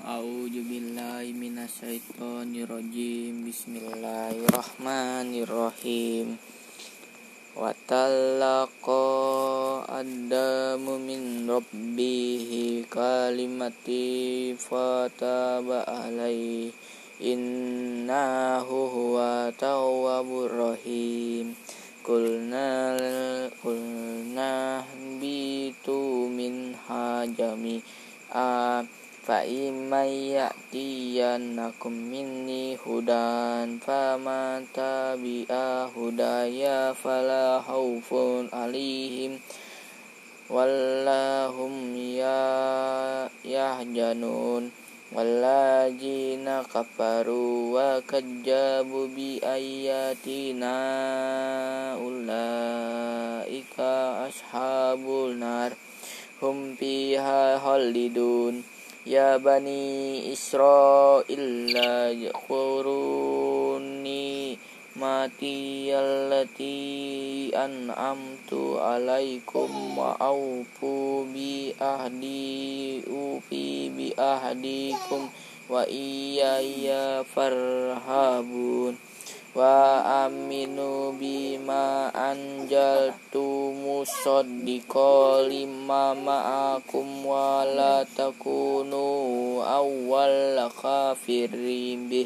A'udzu billahi minasyaitonir rajim. Bismillahirrahmanirrahim. Wa talaqa adamu min rabbih kalimati fataba alaihi innahu huwa tawwabur rahim. Kulna kulna bitu min hajami a fa imma ya'tiyannakum minni hudan faman tabi'a hudaya fala khaufun alaihim wallahum ya yahjanun wallajina kafaru wa bi ayatina ulaika ashabul nar Ya bani Israel la yakhuruni mati allati an'amtu alaikum wa aufu bi ahdi ufi bi musaddiqa lima ma'akum wa la takunu awwal kafirin bih.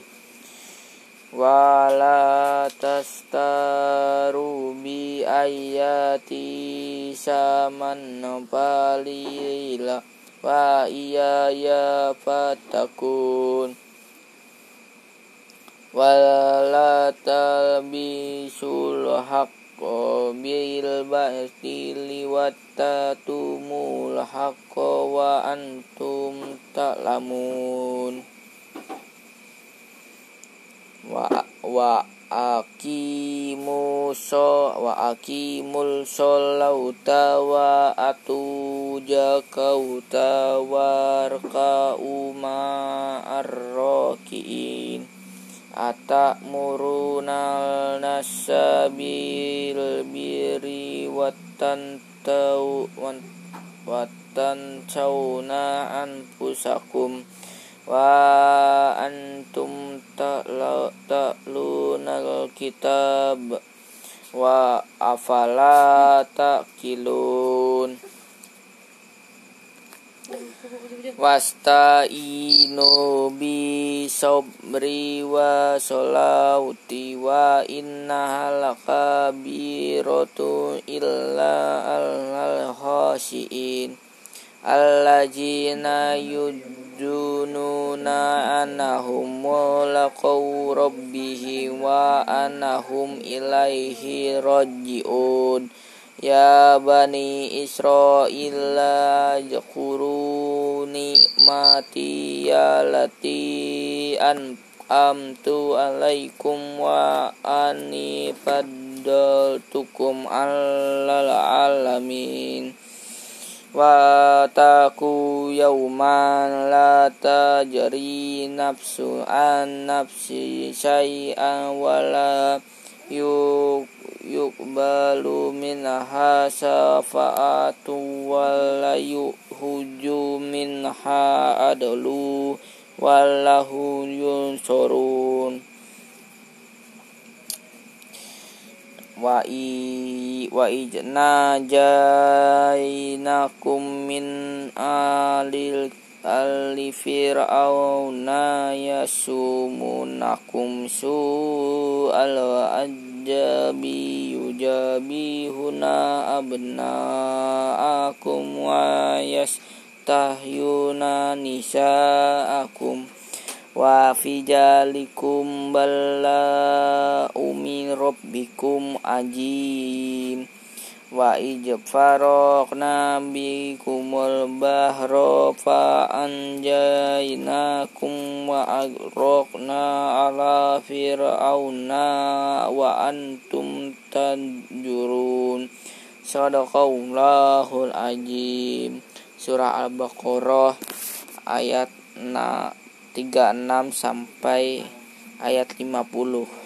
Wa la tastaru bi ayati saman palila wa iya ya fatakun. Wala talbisul haqqo bil batili wattatumul haqqo wa antum ta'lamun. Wa wa akimu so wa akimul solauta wa atu jakauta warka uma arrokiin atamurunal nasabil biri watan tau watan cauna anfusakum. Wa antum ta'lunal kitab. Wa afala ta'kilun Wasta'inu bi sabri wa solauti wa inna halaka birotu illa al khasiin Allajina yujununa anahum mulaqaw rabbihim wa anahum ilaihi raji'un. Ya bani Israel jakuru nikmati lati an amtu alaikum wa ani tukum alal alamin. Wa taku yauman la tajri nafsu an nafsi syai'an wala yuk yuqbalu minha syafa'atu wala yuhuju minha adlu wallahu yunsurun. Wa i wa ijna jainakum min alil ali fir'auna yasumunakum ajabi yujabihuna abna'akum wa yastahyuna nisa'akum wa fijalikum balla umi rabbikum ajim wa ijfarokna bikumul bahro fa anjainakum wa agrokna ala fir'auna wa antum tanjurun. Sadaqallahul ajim surah al-baqarah ayat 36 sampai ayat 50